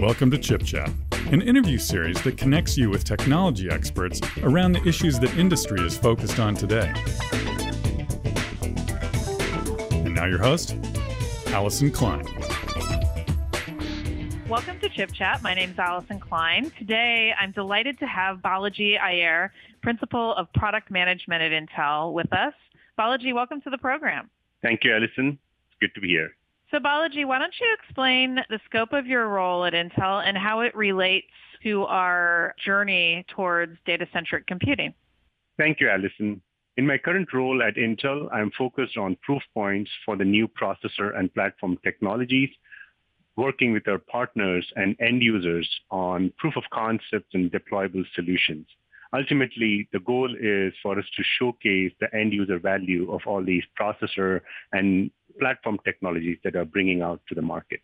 Welcome to Chip Chat, an interview series that connects you with technology experts around the issues that industry is focused on today. And now your host, Allison Klein. Welcome to Chip Chat. My name is Allison Klein. Today, I'm delighted to have Balaji Iyer, Principal of Product Management at Intel, with us. Balaji, welcome to the program. Thank you, Allison. It's good to be here. So, Balaji, why don't you explain the scope of your role at Intel and how it relates to our journey towards data-centric computing? Thank you, Allison. In my current role at Intel, I'm focused on proof points for the new processor and platform technologies working with our partners and end users on proof of concepts and deployable solutions. Ultimately, the goal is for us to showcase the end user value of all these processor and platform technologies that are bringing out to the market.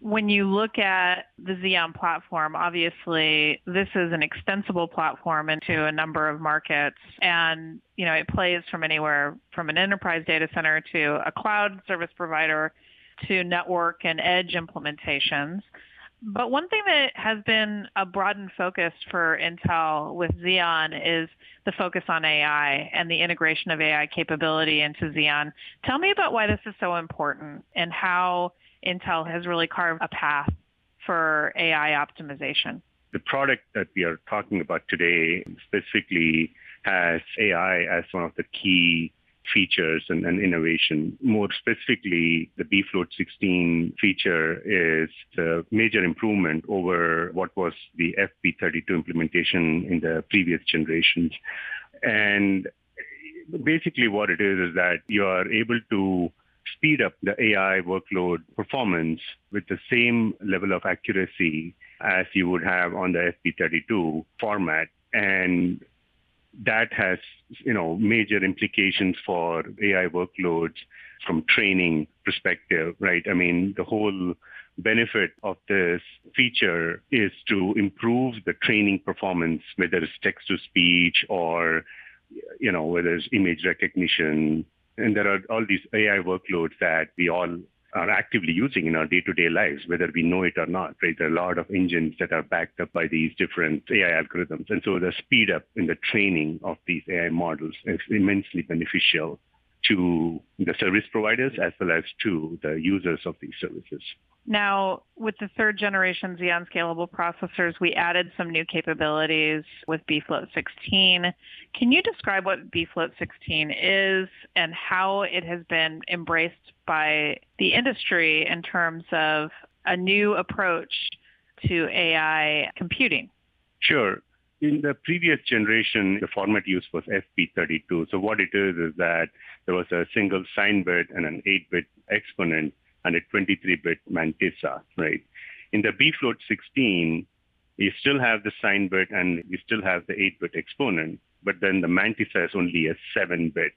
When you look at the Xeon platform, obviously this is an extensible platform into a number of markets and you know it plays from anywhere from an enterprise data center to a cloud service provider to network and edge implementations. But one thing that has been a broadened focus for Intel with Xeon is the focus on AI and the integration of AI capability into Xeon. Tell me about why this is so important and how Intel has really carved a path for AI optimization. The product that we are talking about today specifically has AI as one of the key features and, and, innovation. More specifically, the bfloat 16 feature is a major improvement over what was the FP32 implementation in the previous generations. And basically what it is is that you are able to speed up the AI workload performance with the same level of accuracy as you would have on the FP32 format. And that has, you know, major implications for AI workloads from training perspective, right? I mean, the whole benefit of this feature is to improve the training performance, whether it's text to speech or, you know, whether it's image recognition. And there are all these AI workloads that we all are actively using in our day-to-day lives, whether we know it or not, right? There are a lot of engines that are backed up by these different AI algorithms. And so the speed up in the training of these AI models is immensely beneficial to the service providers as well as to the users of these services. Now, with the third generation Xeon scalable processors, we added some new capabilities with bfloat 16. Can you describe what bfloat 16 is and how it has been embraced by the industry in terms of a new approach to AI computing? Sure. In the previous generation, the format used was FP32. So what it is is that there was a single sign bit and an 8-bit exponent and a 23-bit mantissa, right? In the bfloat 16, you still have the sign bit and you still have the 8-bit exponent, but then the mantissa is only a 7-bit.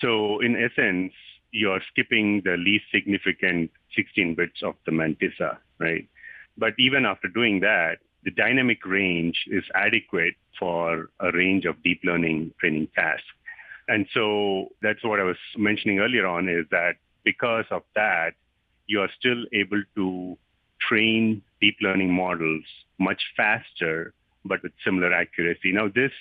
So in essence, you are skipping the least significant 16 bits of the mantissa, right? But even after doing that, the dynamic range is adequate for a range of deep learning training tasks. And so that's what I was mentioning earlier on is that because of that, you are still able to train deep learning models much faster, but with similar accuracy. Now, this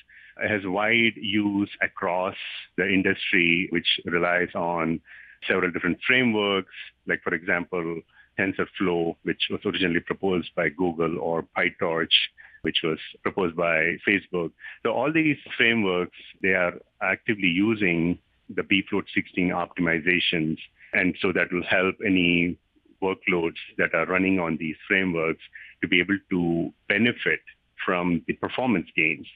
has wide use across the industry, which relies on several different frameworks, like, for example, TensorFlow, which was originally proposed by Google, or PyTorch, which was proposed by Facebook. So all these frameworks, they are actively using the bfloat 16 optimizations. And so that will help any workloads that are running on these frameworks to be able to benefit from the performance gains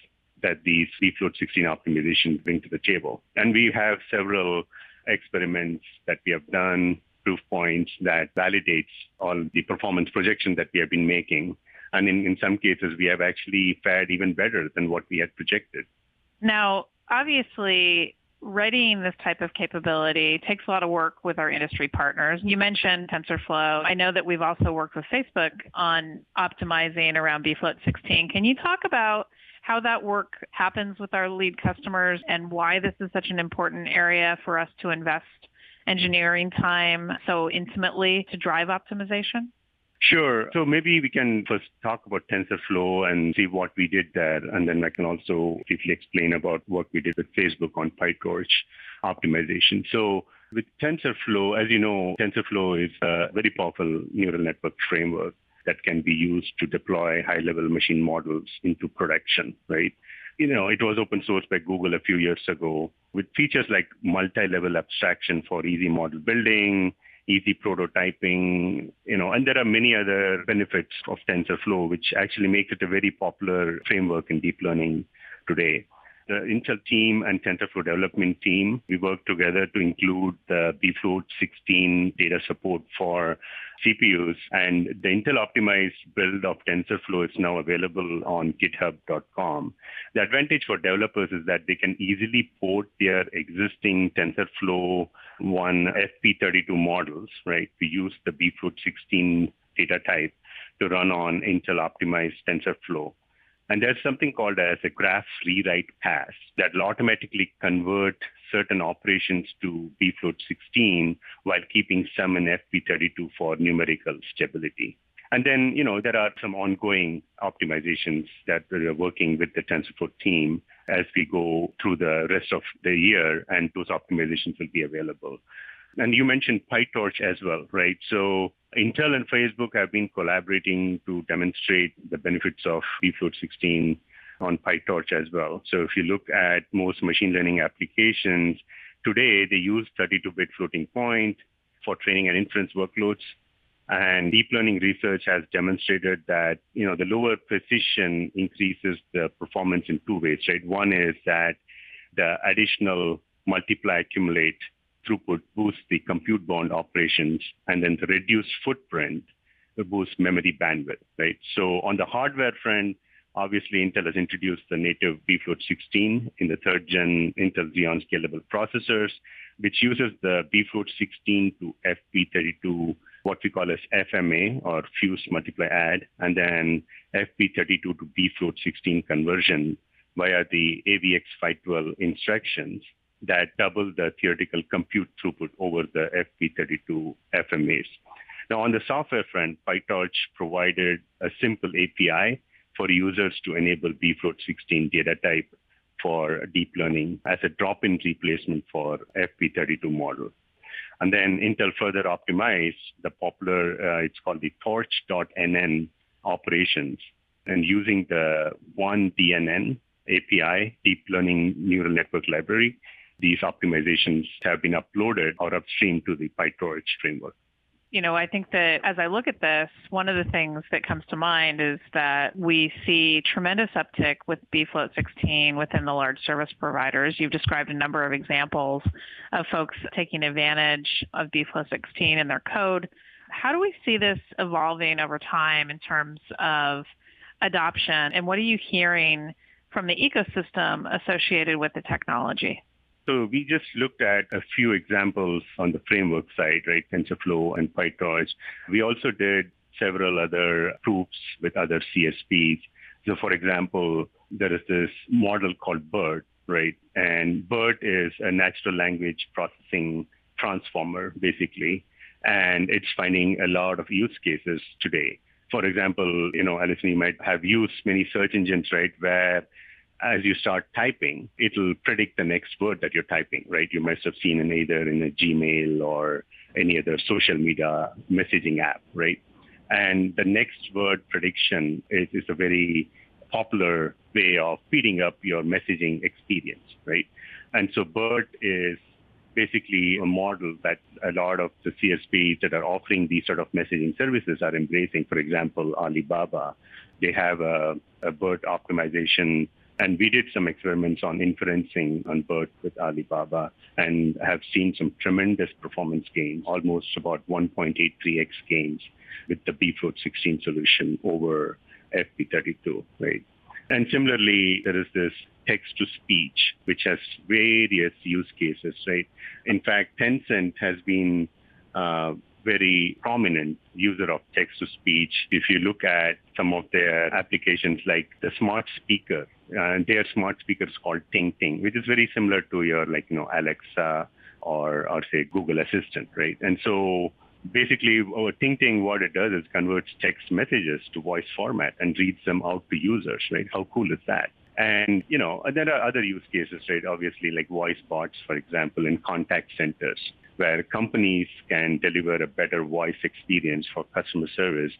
that these bfloat 16 optimizations bring to the table. And we have several experiments that we have done, proof points that validates all the performance projections that we have been making. And in, in some cases, we have actually fared even better than what we had projected. Now, obviously, readying this type of capability takes a lot of work with our industry partners. You mentioned TensorFlow. I know that we've also worked with Facebook on optimizing around bfloat 16. Can you talk about how that work happens with our lead customers and why this is such an important area for us to invest engineering time so intimately to drive optimization? Sure. So maybe we can first talk about TensorFlow and see what we did there. And then I can also briefly explain about what we did with Facebook on PyTorch optimization. So with TensorFlow, as you know, TensorFlow is a very powerful neural network framework that can be used to deploy high-level machine models into production, right? You know, it was open source by Google a few years ago with features like multi-level abstraction for easy model building, easy prototyping, you know, and there are many other benefits of TensorFlow, which actually makes it a very popular framework in deep learning today. The Intel team and TensorFlow development team, we work together to include the bfloat 16 data support for CPUs. And the Intel optimized build of TensorFlow is now available on github.com. The advantage for developers is that they can easily port their existing TensorFlow 1 FP32 models, right? We use the bfloat 16 data type to run on Intel optimized TensorFlow. And there's something called as a graph rewrite pass that will automatically convert certain operations to bfloat 16 while keeping some in FP32 for numerical stability. And then, you know, there are some ongoing optimizations that we are working with the TensorFlow team as we go through the rest of the year, and those optimizations will be available. And you mentioned PyTorch as well, right? So Intel and Facebook have been collaborating to demonstrate the benefits of bfloat 16 on PyTorch as well. So if you look at most machine learning applications today, they use 32-bit floating point for training and inference workloads. And deep learning research has demonstrated that you know the lower precision increases the performance in two ways, right? One is that the additional multiply accumulate throughput boosts the compute bound operations, and then the reduced footprint boosts memory bandwidth, right? So on the hardware front, obviously Intel has introduced the native bfloat 16 in the third gen Intel Xeon scalable processors, which uses the bfloat 16 to FP32 what we call as FMA or fuse multiply add, and then FP32 to bfloat 16 conversion via the AVX512 instructions that double the theoretical compute throughput over the FP32 FMAs. Now, on the software front, PyTorch provided a simple API for users to enable bfloat 16 data type for deep learning as a drop-in replacement for FP32 model. And then Intel further optimized the popular, uh, it's called the torch.nn operations. And using the oneDNN API, deep learning neural network library, these optimizations have been uploaded or upstream to the PyTorch framework. You know, I think that as I look at this, one of the things that comes to mind is that we see tremendous uptick with bfloat 16 within the large service providers. You've described a number of examples of folks taking advantage of bfloat 16 in their code. How do we see this evolving over time in terms of adoption? And what are you hearing from the ecosystem associated with the technology? So we just looked at a few examples on the framework side, right? TensorFlow and PyTorch. We also did several other proofs with other CSPs. So for example, there is this model called BERT, right? And BERT is a natural language processing transformer, basically. And it's finding a lot of use cases today. For example, you know, Allison, you might have used many search engines, right, where as you start typing, it'll predict the next word that you're typing, right? You must have seen it either in a Gmail or any other social media messaging app, right? And the next word prediction is, is a very popular way of speeding up your messaging experience, right? And so BERT is basically a model that a lot of the CSPs that are offering these sort of messaging services are embracing. For example, Alibaba, they have a, a BERT optimization and we did some experiments on inferencing on BERT with Alibaba and have seen some tremendous performance gains, almost about 1.83x gains with the bfloat 16 solution over FP32, right? And similarly, there is this text to speech, which has various use cases, right? In fact, Tencent has been uh, very prominent user of text to speech. If you look at some of their applications like the smart speaker, uh, their smart speakers called Ting Ting, which is very similar to your like, you know, Alexa or, or say Google Assistant, right? And so basically, oh, Ting what it does is converts text messages to voice format and reads them out to users, right? How cool is that? And, you know, there are other use cases, right? Obviously, like voice bots, for example, in contact centers, where companies can deliver a better voice experience for customer service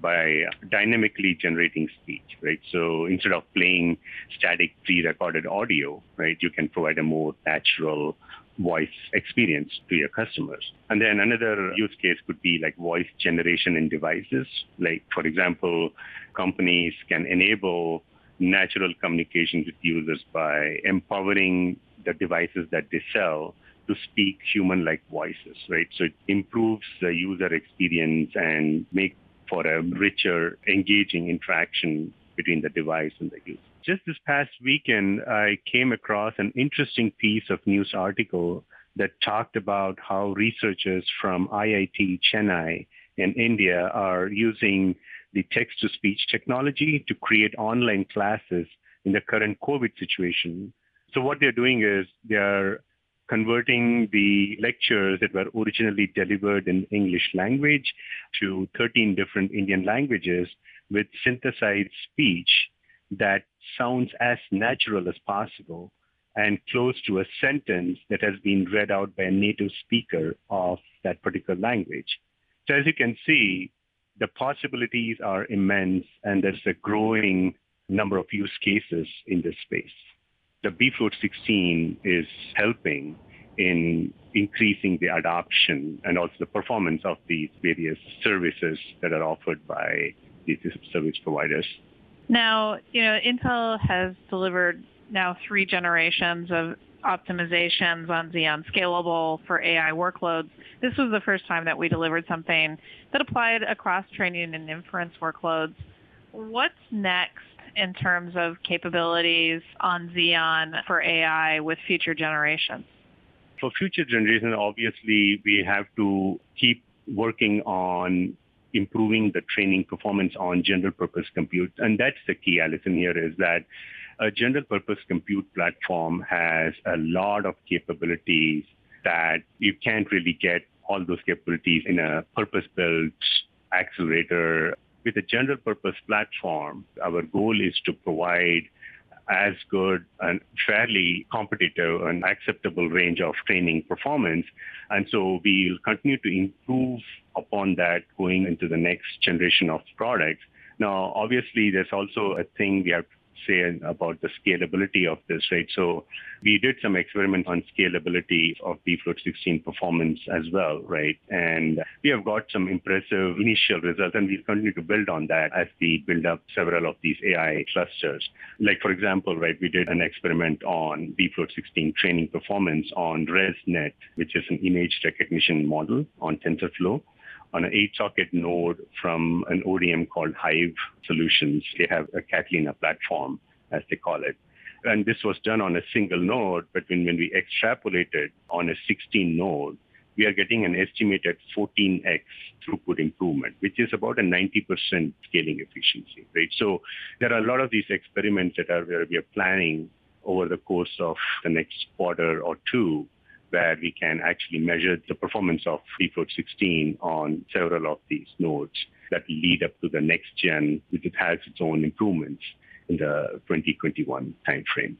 by dynamically generating speech, right? So instead of playing static pre-recorded audio, right, you can provide a more natural voice experience to your customers. And then another use case could be like voice generation in devices. Like, for example, companies can enable natural communication with users by empowering the devices that they sell to speak human-like voices, right? So it improves the user experience and make for a richer, engaging interaction between the device and the user. Just this past weekend, I came across an interesting piece of news article that talked about how researchers from IIT Chennai in India are using the text-to-speech technology to create online classes in the current COVID situation. So what they're doing is they're converting the lectures that were originally delivered in English language to 13 different Indian languages with synthesized speech that sounds as natural as possible and close to a sentence that has been read out by a native speaker of that particular language. So as you can see, the possibilities are immense and there's a growing number of use cases in this space the bfloat 16 is helping in increasing the adoption and also the performance of these various services that are offered by these service providers. Now, you know, Intel has delivered now three generations of optimizations on Xeon Scalable for AI workloads. This was the first time that we delivered something that applied across training and inference workloads. What's next in terms of capabilities on Xeon for AI with future generations? For future generations, obviously, we have to keep working on improving the training performance on general purpose compute. And that's the key, Allison, here is that a general purpose compute platform has a lot of capabilities that you can't really get all those capabilities in a purpose built accelerator with a general purpose platform, our goal is to provide as good and fairly competitive and acceptable range of training performance. And so we'll continue to improve upon that going into the next generation of products. Now, obviously, there's also a thing we have say about the scalability of this, right? So we did some experiments on scalability of bfloat 16 performance as well, right? And we have got some impressive initial results, and we'll continue to build on that as we build up several of these AI clusters. Like, for example, right, we did an experiment on bfloat 16 training performance on ResNet, which is an image recognition model on TensorFlow on an eight socket node from an ODM called Hyve Solutions. They have a Catalina platform, as they call it. And this was done on a single node, but when, when we extrapolated on a 16 node, we are getting an estimated 14x throughput improvement, which is about a 90% scaling efficiency, right? So there are a lot of these experiments that are where we are planning over the course of the next quarter or two where we can actually measure the performance of bfloat 16 on several of these nodes that lead up to the next gen, which it has its own improvements in the 2021 timeframe.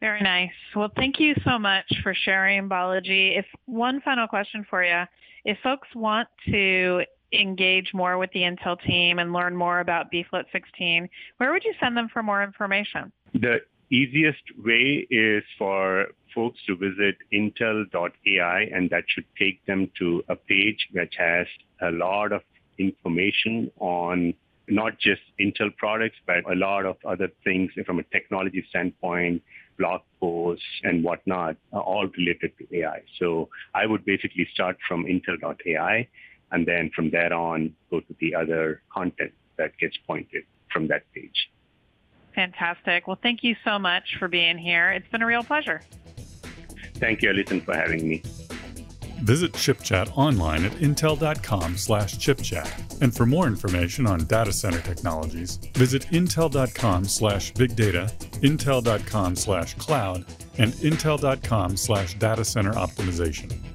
Very nice. Well, thank you so much for sharing, Balaji. If one final question for you, if folks want to engage more with the Intel team and learn more about bfloat 16, where would you send them for more information? The easiest way is for folks to visit intel.ai, and that should take them to a page which has a lot of information on not just Intel products, but a lot of other things from a technology standpoint, blog posts and whatnot, all related to AI. So I would basically start from intel.ai and then from there on go to the other content that gets pointed from that page. Fantastic. Well, thank you so much for being here. It's been a real pleasure. Thank you, Allison, for having me. Visit ChipChat online at intel.com slash chipchat. And for more information on data center technologies, visit intel.com slash big data, intel.com slash cloud, and intel.com slash data center optimization.